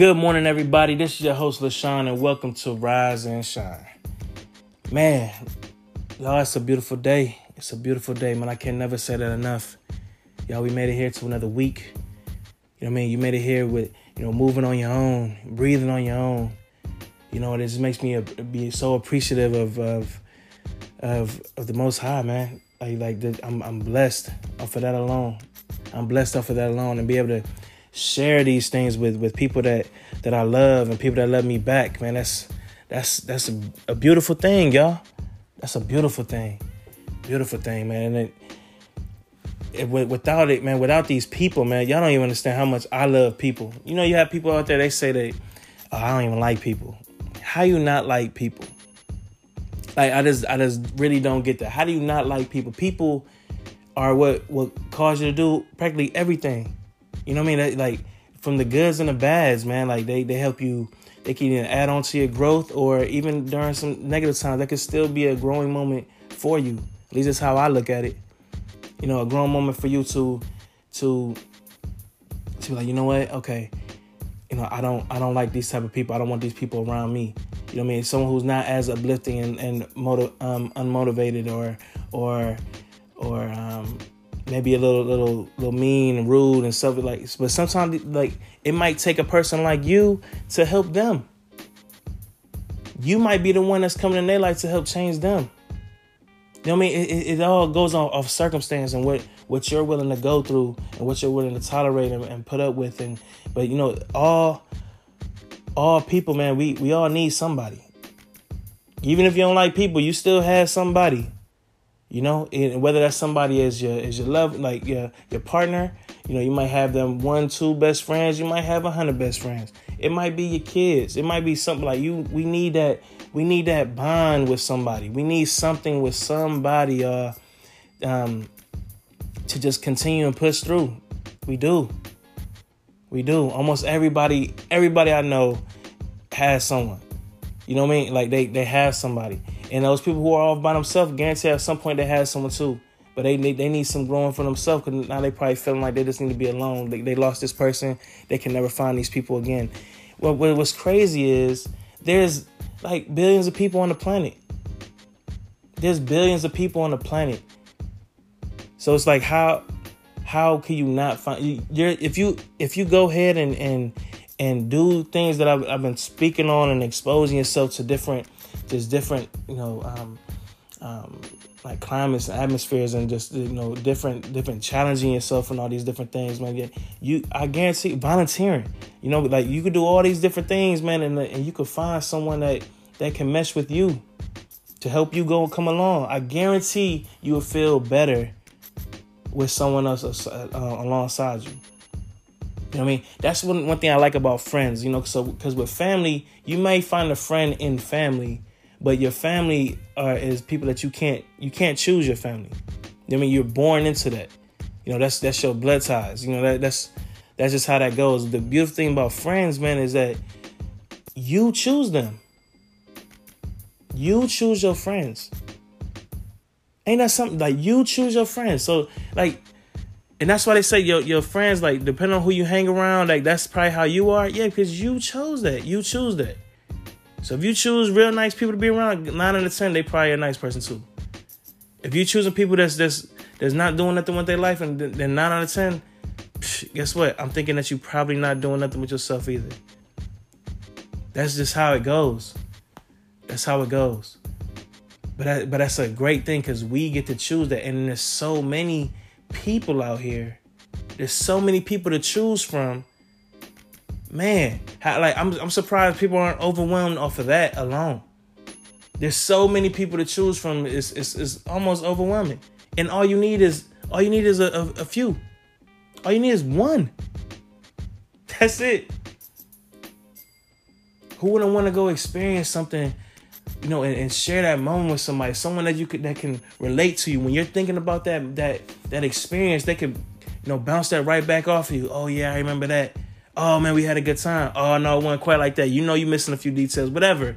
Good morning, everybody. This is your host, LaSean, and welcome to Rise and Shine. Man, y'all, it's a beautiful day. It's a beautiful day, man. I can never say that enough. Y'all, we made it here to another week. You know what I mean? You made it here with, you know, moving on your own, breathing on your own. You know, it just makes me be so appreciative of of of, of the Most High, man. Like, like I'm I'm blessed off of that alone. I'm blessed off of that alone, and be able to share these things with with people that that I love and people that love me back, man. That's that's that's a, a beautiful thing, y'all. That's a beautiful thing, beautiful thing, man. And it, it, without it, man, without these people, man, y'all don't even understand how much I love people. You know, you have people out there they say that oh, I don't even like people. How you not like people? Like I just I just really don't get that. How do you not like people? People are what what cause you to do practically everything. You know what I mean? Like from the goods and the bads, man. Like they they help you. They can either add on to your growth, or even during some negative times, that could still be a growing moment for you. At least that's how I look at it. You know, a growing moment for you to to to be like, you know what? Okay, you know, I don't I don't like these type of people. I don't want these people around me. You know what I mean? Someone who's not as uplifting and, and motiv- um, unmotivated or or or um, maybe a little little little mean and rude and stuff like but sometimes like it might take a person like you to help them. You might be the one that's coming in their life to help change them. You know what I mean? It, it, it all goes on of circumstance and what what you're willing to go through and what you're willing to tolerate and, and put up with and but you know all all people man we we all need somebody. Even if you don't like people you still have somebody you know, and whether that's somebody as your as your love like your your partner, you know, you might have them one, two best friends, you might have a hundred best friends. It might be your kids. It might be something like you we need that we need that bond with somebody. We need something with somebody uh um to just continue and push through. We do. We do. Almost everybody everybody I know has someone. You know what I mean? Like they they have somebody. And those people who are off by themselves, guarantee at some point they have someone too. But they they, they need some growing for themselves because now they probably feeling like they just need to be alone. They, they lost this person. They can never find these people again. What, what's crazy is there's like billions of people on the planet. There's billions of people on the planet. So it's like how how can you not find you're if you if you go ahead and and and do things that I've, I've been speaking on and exposing yourself to different just different, you know, um, um, like climates and atmospheres and just you know different different challenging yourself and all these different things man. You i guarantee volunteering you know like you could do all these different things man and, and you could find someone that that can mesh with you to help you go and come along. I guarantee you will feel better with someone else uh, alongside you I mean? That's one one thing I like about friends, you know. So because with family, you may find a friend in family, but your family are, is people that you can't you can't choose your family. I mean, you're born into that. You know, that's that's your blood ties. You know, that that's that's just how that goes. The beautiful thing about friends, man, is that you choose them. You choose your friends. Ain't that something like you choose your friends? So like and that's why they say your your friends, like depending on who you hang around, like that's probably how you are. Yeah, because you chose that. You choose that. So if you choose real nice people to be around, nine out of ten, they probably a nice person too. If you choosing people that's that's that's not doing nothing with their life, and then nine out of ten, guess what? I'm thinking that you probably not doing nothing with yourself either. That's just how it goes. That's how it goes. But that, but that's a great thing because we get to choose that, and there's so many people out here. There's so many people to choose from man, how, like I'm I'm surprised people aren't overwhelmed off of that alone. There's so many people to choose from. It's it's, it's almost overwhelming. And all you need is all you need is a, a, a few. All you need is one. That's it. Who wouldn't want to go experience something, you know, and, and, share that moment with somebody, someone that you could that can relate to you when you're thinking about that that that experience, they could, you know, bounce that right back off of you. Oh yeah, I remember that oh man, we had a good time. Oh no, it wasn't quite like that. You know you're missing a few details, whatever.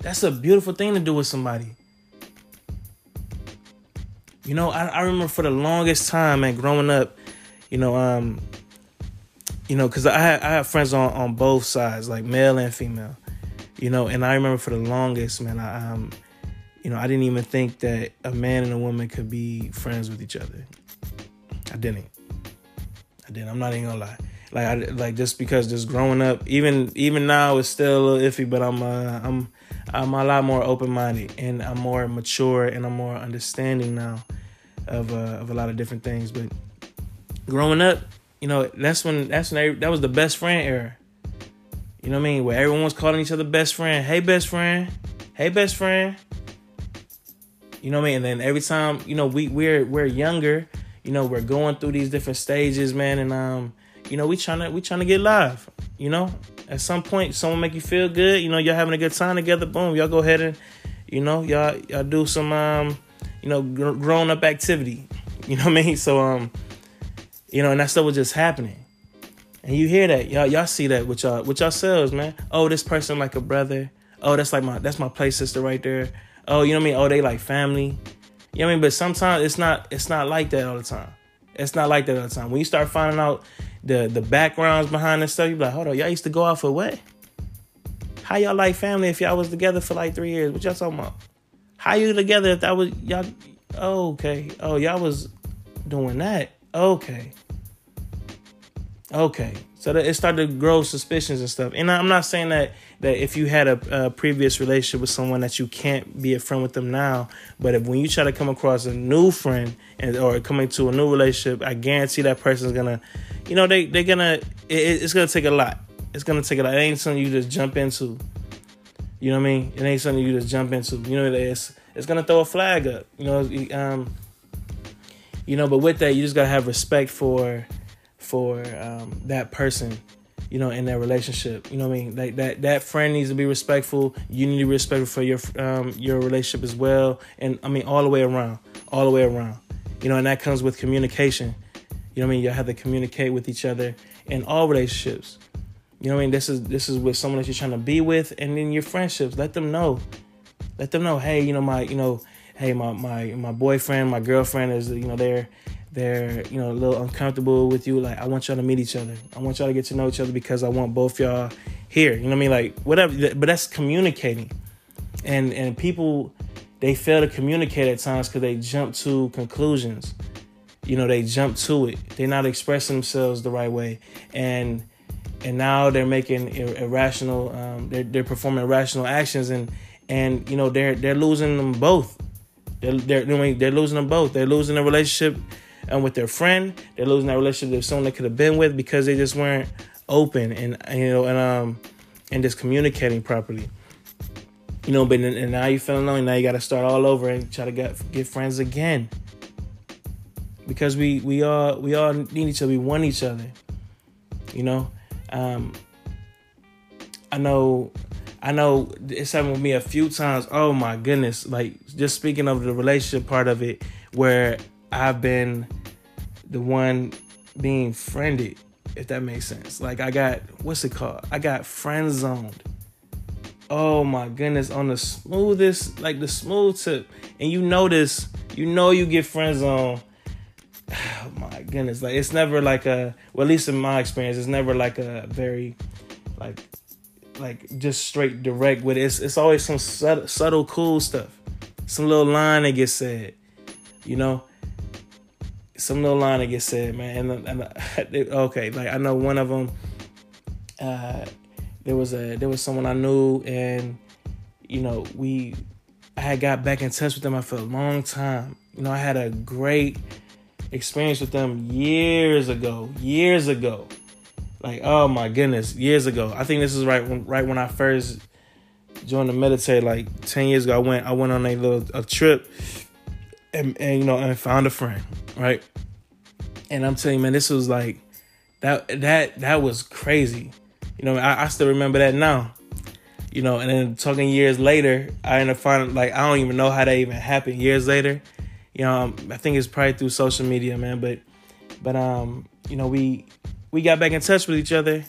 That's a beautiful thing to do with somebody. You know, I, I remember for the longest time, man, growing up, you know, um, you know, because I have, I have friends on on both sides, like male and female, you know, and I remember for the longest, man, I um, you know, I didn't even think that a man and a woman could be friends with each other. I didn't. I didn't. I'm not even gonna lie. Like I like just because just growing up, even even now it's still a little iffy, but I'm uh, I'm I'm a lot more open minded and I'm more mature and I'm more understanding now of uh, of a lot of different things. But growing up, you know, that's when that's when that was the best friend era. You know what I mean? Where everyone was calling each other best friend. Hey, best friend. Hey, best friend. You know what I mean? And then every time, you know, we we're we're younger. You know, we're going through these different stages, man, and um, you know, we trying to we trying to get live. You know, at some point, someone make you feel good. You know, y'all having a good time together. Boom, y'all go ahead and, you know, y'all y'all do some um, you know, gr- grown up activity. You know what I mean? So um, you know, and that stuff was just happening. And you hear that, y'all y'all see that with y'all with yourselves, man. Oh, this person like a brother. Oh, that's like my that's my play sister right there. Oh, you know what I mean? Oh, they like family. You know what I mean? But sometimes it's not it's not like that all the time. It's not like that all the time. When you start finding out the the backgrounds behind this stuff, you be like, hold on, y'all used to go out for what? How y'all like family if y'all was together for like three years? What y'all talking about? How you together if that was y'all? Okay. Oh, y'all was doing that. Okay. Okay. So that it started to grow suspicions and stuff. And I'm not saying that that if you had a, a, previous relationship with someone that you can't be a friend with them now, but if when you try to come across a new friend and or coming to a new relationship, I guarantee that person's gonna, you know, they they're gonna it, it's gonna take a lot. It's gonna take a lot. It ain't something you just jump into. You know what I mean? It ain't something you just jump into. You know, it's it's gonna throw a flag up. You know, um, you know, but with that, you just gotta have respect for for um, that person you know, in that relationship. You know what I mean? Like that that friend needs to be respectful. You need to be respectful for your um your relationship as well. And I mean all the way around. All the way around. You know, and that comes with communication. You know what I mean? You have to communicate with each other in all relationships. You know what I mean? This is this is with someone that you're trying to be with and in your friendships. Let them know. Let them know, hey, you know, my, you know, hey, my my my boyfriend, my girlfriend is, you know, they're they're you know a little uncomfortable with you like i want y'all to meet each other. I want y'all to get to know each other because i want both y'all here. You know what i mean? Like whatever but that's communicating. And and people they fail to communicate at times because they jump to conclusions. You know they jump to it. They're not expressing themselves the right way. And and now they're making irrational um, they're, they're performing irrational actions and and you know they're they're losing them both. They're, they're, they're losing them both. They're losing a relationship and with their friend. They're losing that relationship with someone they could have been with because they just weren't open and you know and um and just communicating properly. You know, but and now you're feeling lonely. Now you got to start all over and try to get get friends again. Because we we all we all need each other. We want each other. You know, um, I know I know it's happened with me a few times. Oh my goodness. Like just speaking of the relationship part of it, where I've been the one being friended, if that makes sense. Like I got what's it called? I got friend zoned. Oh my goodness, on the smoothest, like the smooth tip. And you notice, you know you get friend zoned. Oh my goodness. Like it's never like a well at least in my experience, it's never like a very like like just straight direct with it. It's, it's always some subtle, subtle cool stuff. Some little line that gets said. You know? Some little line that gets said, man. And, and okay, like I know one of them. Uh, there was a there was someone I knew, and you know we, I had got back in touch with them after a long time. You know, I had a great experience with them years ago, years ago. Like oh my goodness, years ago. I think this is right when right when I first joined the military, like ten years ago. I went I went on a little a trip and, and you know and found a friend, right? And I'm telling you, man, this was like that that that was crazy. You know, I, I still remember that now. You know, and then talking years later, I ended up finding like I don't even know how that even happened. Years later, you know, um, I think it's probably through social media, man. But but um, you know, we we got back in touch with each other,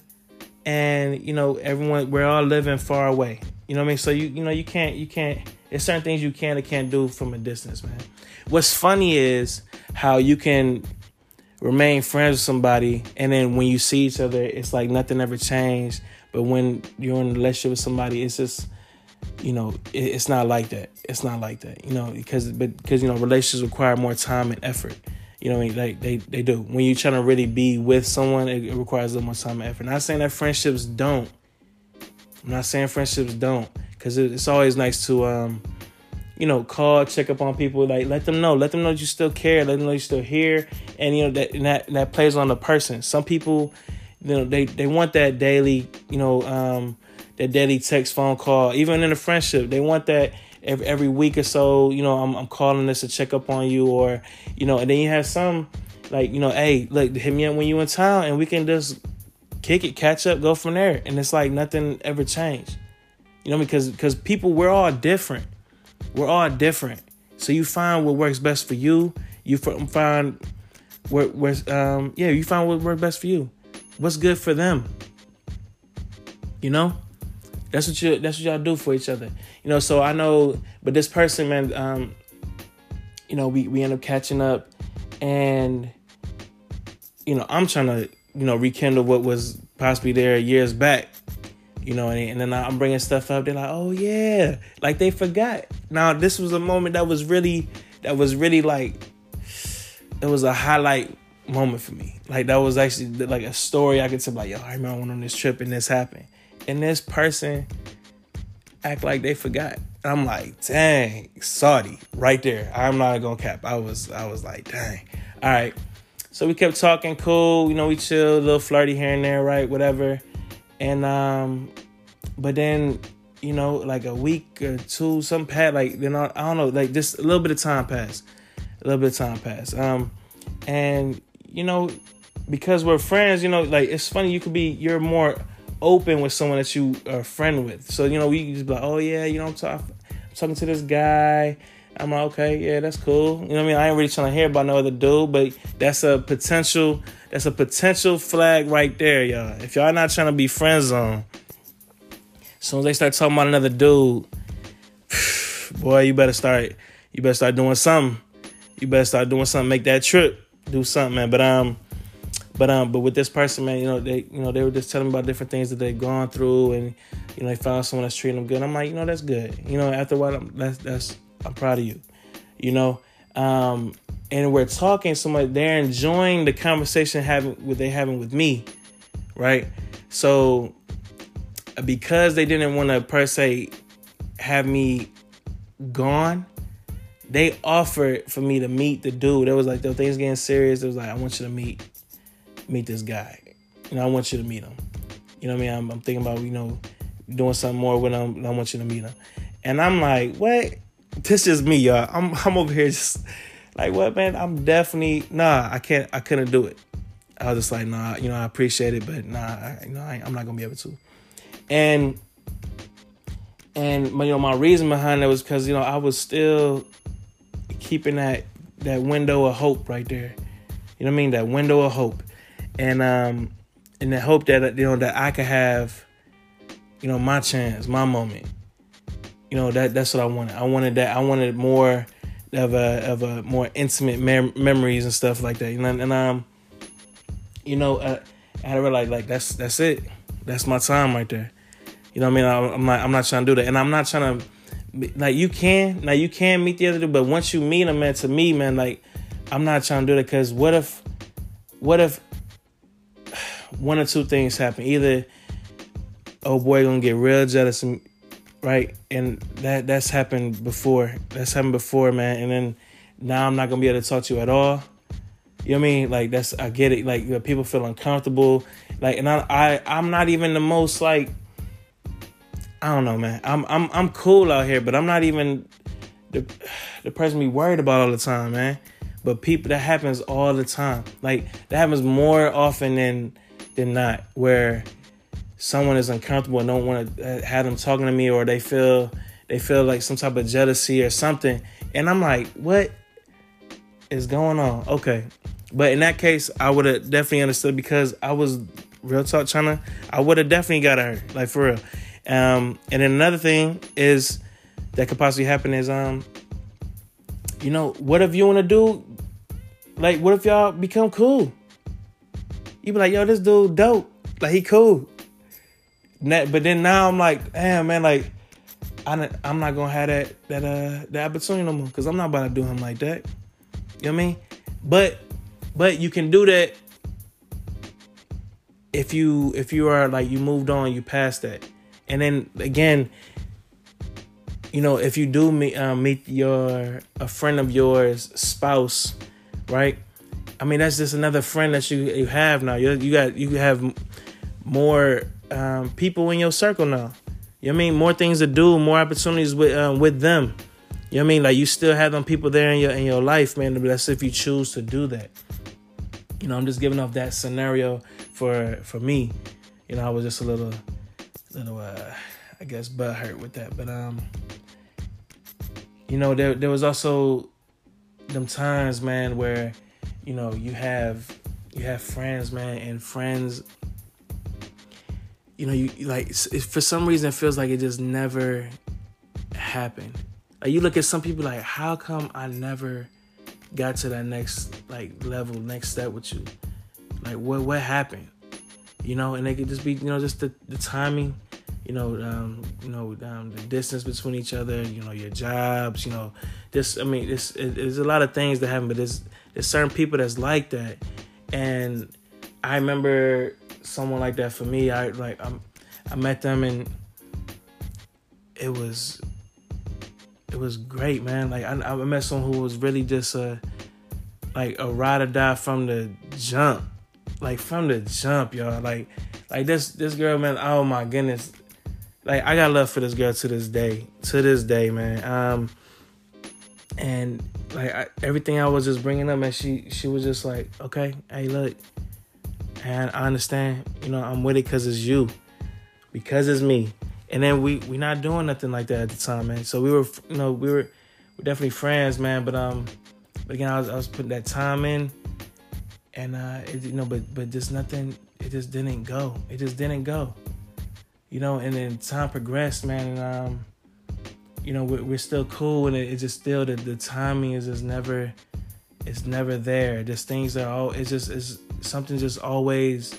and you know, everyone we're all living far away. You know what I mean? So you you know you can't you can't. There's certain things you can or can't do from a distance, man. What's funny is how you can remain friends with somebody, and then when you see each other, it's like nothing ever changed. But when you're in a relationship with somebody, it's just you know it, it's not like that. It's not like that. You know because but because you know relationships require more time and effort. You know, like they, they do. When you're trying to really be with someone, it, it requires a little more time and effort. Not saying that friendships don't. I'm not saying friendships don't, because it's always nice to um, you know, call, check up on people, like let them know, let them know you still care, let them know you're still here, and you know that and that and that plays on the person. Some people, you know, they they want that daily, you know, um, that daily text, phone call, even in a friendship, they want that every every week or so. You know, I'm I'm calling this to check up on you, or you know, and then you have some like you know, hey, look, hit me up when you in town, and we can just kick it, catch up, go from there, and it's like nothing ever changed. You know, because because people we're all different we're all different. So you find what works best for you. You find what what um yeah, you find what works best for you. What's good for them. You know? That's what you that's what y'all do for each other. You know, so I know but this person, man, um, you know, we, we end up catching up and you know, I'm trying to, you know, rekindle what was possibly there years back you know, and, and then I'm bringing stuff up. They're like, "Oh yeah," like they forgot. Now this was a moment that was really, that was really like, it was a highlight moment for me. Like that was actually like a story I could tell. Like, yo, I remember I went on this trip and this happened, and this person act like they forgot. I'm like, dang, Saudi, right there. I'm not gonna cap. I was, I was like, dang. All right. So we kept talking, cool. You know, we chill, a little flirty here and there, right? Whatever. And um, but then you know, like a week or two, some passed. Like then I, I don't know, like just a little bit of time passed, a little bit of time passed. Um, and you know, because we're friends, you know, like it's funny. You could be you're more open with someone that you are a friend with. So you know, we just be like, oh yeah, you know, I'm, talk, I'm talking to this guy. I'm like, okay, yeah, that's cool. You know what I mean? I ain't really trying to hear about no other dude, but that's a potential that's a potential flag right there, y'all. If y'all not trying to be friend zone, as soon as they start talking about another dude, boy, you better start. You better start doing something. You better start doing something. Make that trip. Do something, man. But um, but um, but with this person, man, you know they, you know they were just telling me about different things that they've gone through, and you know they found someone that's treating them good. I'm like, you know, that's good. You know, after a while, that's that's I'm proud of you. You know, um, and we're talking so much they're enjoying the conversation having what they having with me right? So because they didn't want to per se have me gone they offered for me to meet the dude. It was like the things getting serious. It was like i want you to meet meet this guy. You know i want you to meet him. You know what i mean? I'm, I'm thinking about you know doing something more with him i want you to meet him. And i'm like what this is me y'all. I'm, I'm over here just like what man? I'm definitely nah i can't i couldn't do it. I was just like nah you know i appreciate it but nah I, you know I, i'm not gonna be able to. And and you know my reason behind that was because you know i was still keeping that that window of hope right there. You know what i mean? That window of hope. And um and the hope that you know that i could have you know my chance my moment you know that that's what i wanted i wanted that i wanted more of a of a more intimate mem- memories and stuff like that. And, and um, you know, uh, I had to like that's that's it. That's my time right there. You know what I mean? I'm not I'm not trying to do that, and I'm not trying to like you can now you can meet the other dude, but once you meet him, man, to me, man, like I'm not trying to do that because what if what if one or two things happen? Either oh boy gonna get real jealous and right? And that that's happened before. That's happened before, man. And then now I'm not gonna be able to talk to you at all. You know what I mean? Like that's I get it. Like you know, people feel uncomfortable. Like and I I I'm not even the most like I don't know, man. I'm I'm I'm cool out here, but I'm not even the the person be worried about all the time, man. But people that happens all the time. Like that happens more often than than not where someone is uncomfortable and don't want to uh, have them talking to me or they feel they feel like some type of jealousy or something and i'm like what is going on okay but in that case i would have definitely understood because i was real talk to i would have definitely got her like for real um and then another thing is that could possibly happen is um you know what if you want to do Like, what if y'all become cool? You be like, yo, this dude dope. Like, he cool. But then now I'm like, damn, man, like, I, I'm not gonna have that that uh that opportunity no more because I'm not about to do him like that. You know what I mean? But but you can do that if you if you are like you moved on, you passed that, and then again, you know, if you do meet uh, meet your a friend of yours spouse, right? I mean, that's just another friend that you you have now. You you got you have more um, people in your circle now. You know I mean? More things to do, more opportunities with um, with them. You know what I mean? Like you still have them people there in your in your life, man. That's if you choose to do that. You know, I'm just giving off that scenario for for me. You know, I was just a little little uh I guess butt hurt with that. But um you know, there there was also them times, man, where, you know, you have you have friends, man, and friends you know, you like for some reason it feels like it just never happened. Like you look at some people like, how come I never got to that next like level, next step with you? Like what what happened? You know, and it could just be, you know, just the, the timing, you know, um, you know, um, the distance between each other, you know, your jobs, you know, this I mean, it's it, there's a lot of things that happen, but there's there's certain people that's like that. And I remember someone like that for me. I like I'm, I met them and it was it was great, man. Like I, I met someone who was really just a like a ride or die from the jump, like from the jump, y'all. Like like this this girl, man. Oh my goodness, like I got love for this girl to this day, to this day, man. Um, and like I, everything I was just bringing up, and she she was just like, okay, hey, look, and I understand. You know, I'm with it because it's you, because it's me. And then we we not doing nothing like that at the time, man. So we were, you know, we were we're definitely friends, man. But um, but again, I was I was putting that time in, and uh, it, you know, but but just nothing. It just didn't go. It just didn't go. You know, and then time progressed, man, and um, you know, we're, we're still cool, and it, it's just still the the timing is just never, it's never there. Just things are all. It's just it's something just always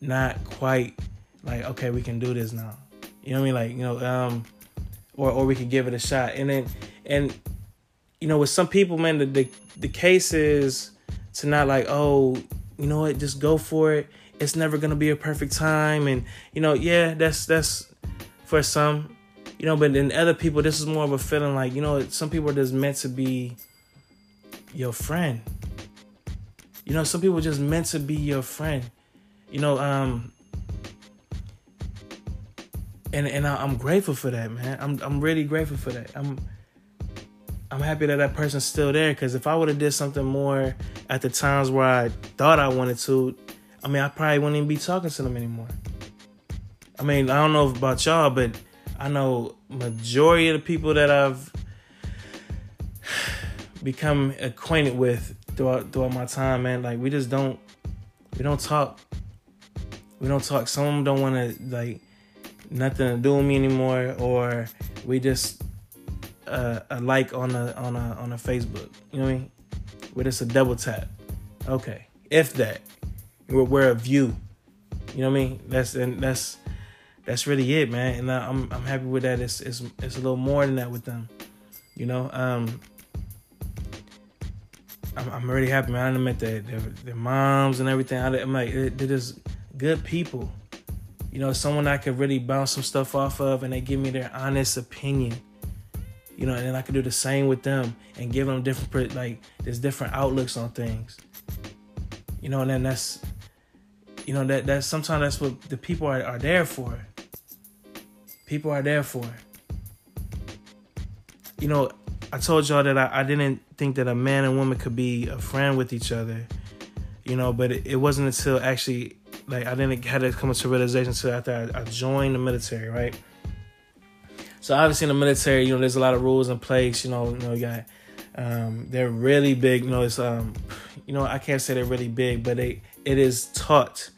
not quite like okay we can do this now. You know what i mean? Like you know um or or we could give it a shot. And then and you know with some people man the the, the case is to not like oh you know what? Just go for it. It's never gonna be a perfect time. And you know yeah that's that's for some you know but then other people this is more of a feeling like you know some people are just meant to be your friend you know, some people just meant to be your friend. You know, um, and and I, am grateful for that, man. I'm I'm really grateful for that. I'm I'm happy that that person's still there. Because if I would have did something more at the times where I thought I wanted to, I mean, I probably wouldn't even be talking to them anymore. I mean, I don't know about y'all, but I know majority of the people that I've become acquainted with throughout throughout my time, man. Like we just don't we don't talk. We don't talk. Some don't want to like nothing to do with me anymore, or we just uh, a like on a on a on a Facebook. You know what I mean? We're just a double tap. Okay, if that, we're, we're a view. You know what I mean? That's and that's that's really it, man. And I'm I'm happy with that. It's it's it's a little more than that with them. You know, um, I'm, I'm really happy, man. I met their, their, their moms and everything. I, am like, they're just good people. You know, someone I could really bounce some stuff off of, and they give me their honest opinion. You know, and then I could do the same with them and give them different, like, there's different outlooks on things. You know, and then that's, you know, that that's sometimes that's what the people are, are there for. People are there for. You know, I told y'all that I, I didn't think that a man and woman could be a friend with each other, you know, but it, it wasn't until actually, like, I didn't had to come to realization until after I, I joined the military, right? So obviously in the military, you know, there's a lot of rules in place. You know, you know, you got um, they're really big. You know, it's um, you know, I can't say they're really big, but they it is taught,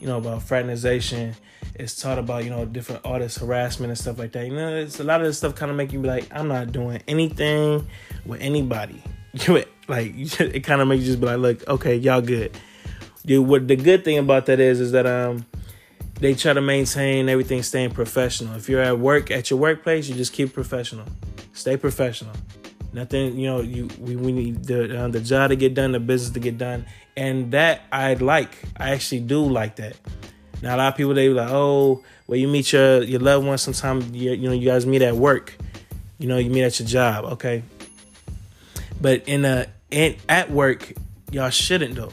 you know, about fraternization it's taught about you know different artist harassment and stuff like that. You know, it's a lot of this stuff kind of make you like, I'm not doing anything with anybody. you like it kind of makes you just be like, look, okay, y'all good. Dude, what the good thing about that is, is that um, they try to maintain everything staying professional. If you're at work at your workplace, you just keep professional, stay professional. Nothing, you know, you we, we need the uh, the job to get done, the business to get done, and that I like. I actually do like that. Now a lot of people they be like, oh, well, you meet your your loved ones. Sometimes you, you know you guys meet at work. You know, you meet at your job. Okay, but in a in, at work, y'all shouldn't though.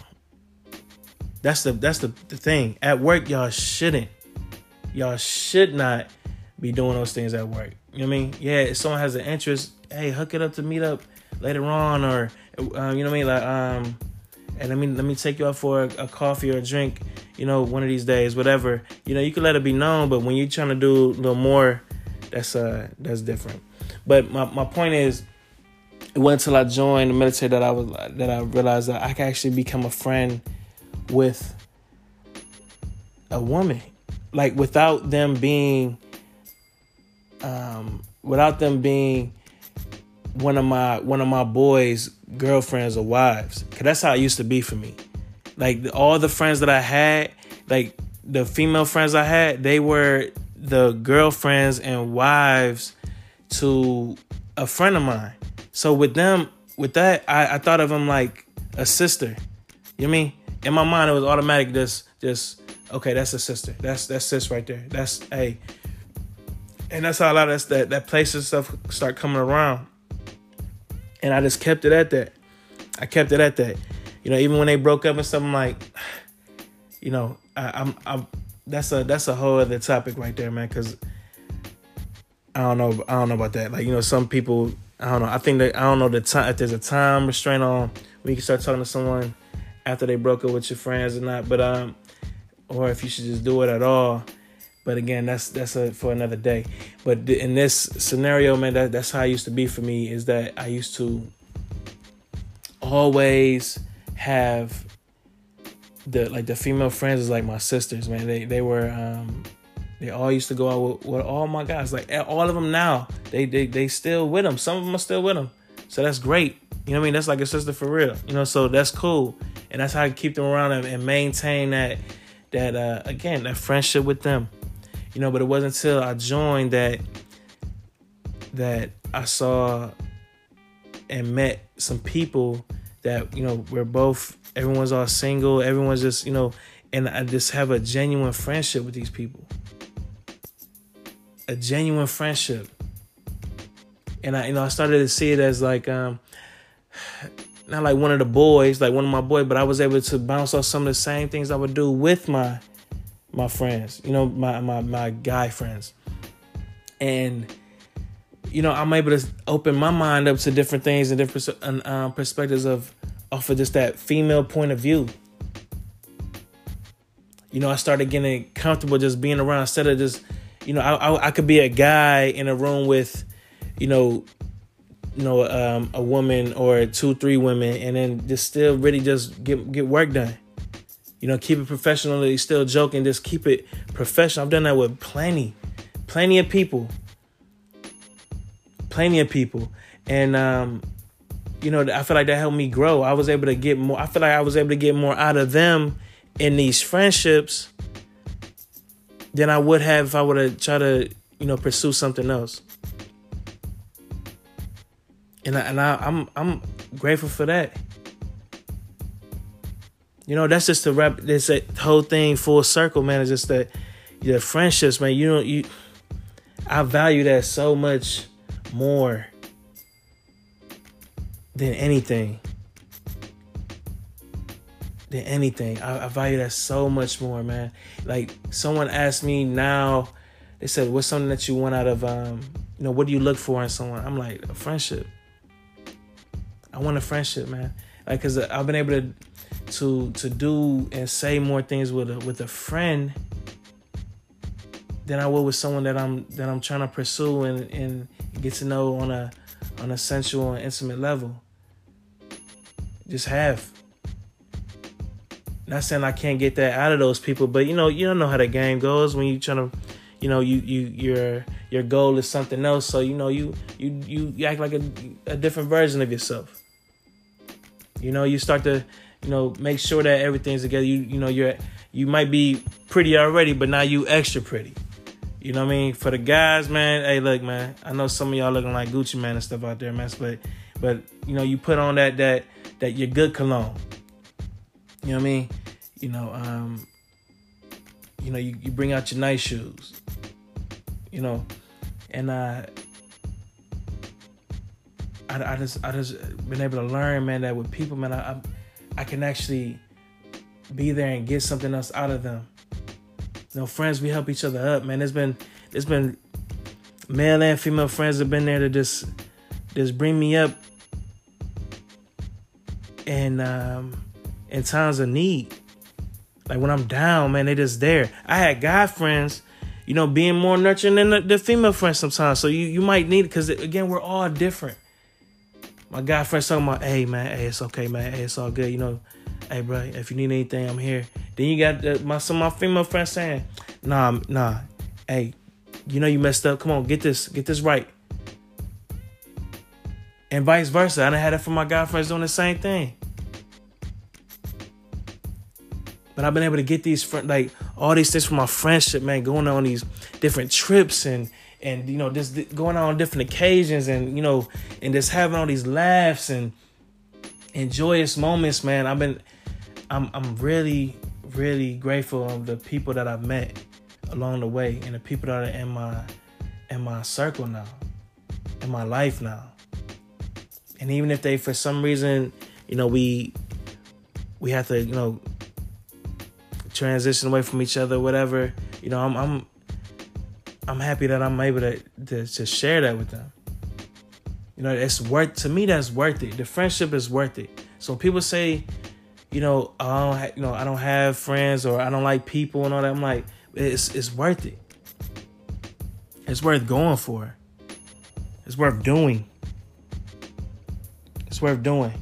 That's the that's the, the thing. At work, y'all shouldn't. Y'all should not be doing those things at work. You know what I mean? Yeah, if someone has an interest, hey, hook it up to meet up later on, or uh, you know what I mean? Like, um, and let me let me take you out for a, a, coffee or a drink. You know, one of these days, whatever. You know, you can let it be known, but when you're trying to do a little more, that's uh that's different. But my my point is, it wasn't until I joined the military that I was that I realized that I could actually become a friend with a woman, like without them being, um, without them being one of my one of my boys' girlfriends or wives. Cause that's how it used to be for me. Like all the friends that I had, like the female friends I had, they were the girlfriends and wives to a friend of mine. So with them, with that, I, I thought of them like a sister. You know I mean? In my mind, it was automatic. Just, just okay. That's a sister. That's that's sis right there. That's hey. And that's how a lot of that that place and stuff start coming around and I just kept it at that. I kept it at that. You know, even when they broke up and stuff, I'm like, you know, I, I'm, I'm that's a that's a whole other topic right there, man. Because I don't know, I don't know about that. Like, you know, some people, I don't know. I think that I don't know the time if there's a time restraint on when you can start talking to someone after they broke up with your friends or not. But um, or if you should just do it at all. But again, that's that's a, for another day. But in this scenario, man, that, that's how it used to be for me. Is that I used to always have the like the female friends is like my sisters, man. They they were um they all used to go out with, with all my guys. Like all of them now, they they they still with them. Some of them are still with them. So that's great. You know what I mean? That's like a sister for real. You know, so that's cool. And that's how I keep them around and, and maintain that that uh again that friendship with them you know but it wasn't until i joined that that i saw and met some people that you know we're both everyone's all single everyone's just you know and i just have a genuine friendship with these people a genuine friendship and i you know i started to see it as like um not like one of the boys like one of my boys but i was able to bounce off some of the same things i would do with my my friends, you know, my my my guy friends. And you know, I'm able to open my mind up to different things and different um, perspectives of off of just that female point of view. You know, I started getting comfortable just being around instead of just, you know, I, I, I could be a guy in a room with, you know, you know, um, a woman or two, three women, and then just still really just get get work done. You know, keep it professional. still joking. Just keep it professional. I've done that with plenty, plenty of people, plenty of people, and um, you know, I feel like that helped me grow. I was able to get more. I feel like I was able to get more out of them in these friendships than I would have if I would have tried to, you know, pursue something else. And I, and I, I'm I'm grateful for that. You know, that's just the rap. This whole thing full circle, man. It's just that your friendships, man. You know, you. I value that so much more than anything. Than anything, I, I value that so much more, man. Like someone asked me now, they said, "What's something that you want out of um, you know, what do you look for in someone?" I'm like, a friendship. I want a friendship, man. Like, cause I've been able to to to do and say more things with a with a friend than I would with someone that I'm that I'm trying to pursue and, and get to know on a on a sensual and intimate level. Just have. Not saying I can't get that out of those people, but you know, you don't know how the game goes when you trying to you know, you you your your goal is something else. So, you know, you you you, you act like a, a different version of yourself. You know, you start to, you know, make sure that everything's together. You you know, you're you might be pretty already, but now you extra pretty. You know what I mean? For the guys, man, hey look, man, I know some of y'all looking like Gucci Mane and stuff out there, man. But but you know, you put on that that that your good cologne. You know what I mean? You know, um, you know, you, you bring out your nice shoes. You know, and uh I, I just I just been able to learn, man, that with people, man, I, I I can actually be there and get something else out of them. You know, friends, we help each other up, man. It's been it's been male and female friends have been there to just just bring me up and um in times of need. Like when I'm down, man, they just there. I had guy friends, you know, being more nurturing than the, the female friends sometimes. So you you might need it because again, we're all different. My guy friends talking about, hey man, hey, it's okay, man, hey, it's all good, you know. Hey, bro, if you need anything, I'm here. Then you got the, my some of my female friends saying, nah, nah, hey, you know you messed up. Come on, get this, get this right. And vice versa. I done had it from my guy friends doing the same thing. But I've been able to get these friend like all these things from my friendship, man, going on these different trips and and you know just going on different occasions and you know and just having all these laughs and and joyous moments, man. I've been I'm I'm really really grateful of the people that I've met along the way and the people that are in my in my circle now, in my life now. And even if they for some reason, you know, we we have to, you know, transition away from each other, whatever. You know, I'm I'm I'm happy that I'm able to, to to, share that with them. You know, it's worth to me. That's worth it. The friendship is worth it. So people say, you know, I don't, you know, I don't have friends or I don't like people and all that. I'm like, it's it's worth it. It's worth going for. It's worth doing. It's worth doing.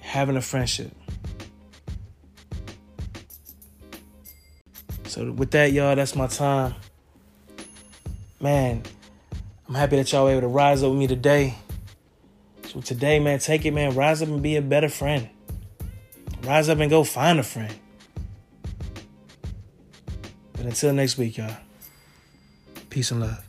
Having a friendship. So with that, y'all, that's my time. Man, I'm happy that y'all were able to rise up with me today. So today, man, take it, man. Rise up and be a better friend. Rise up and go find a friend. But until next week, y'all. Peace and love.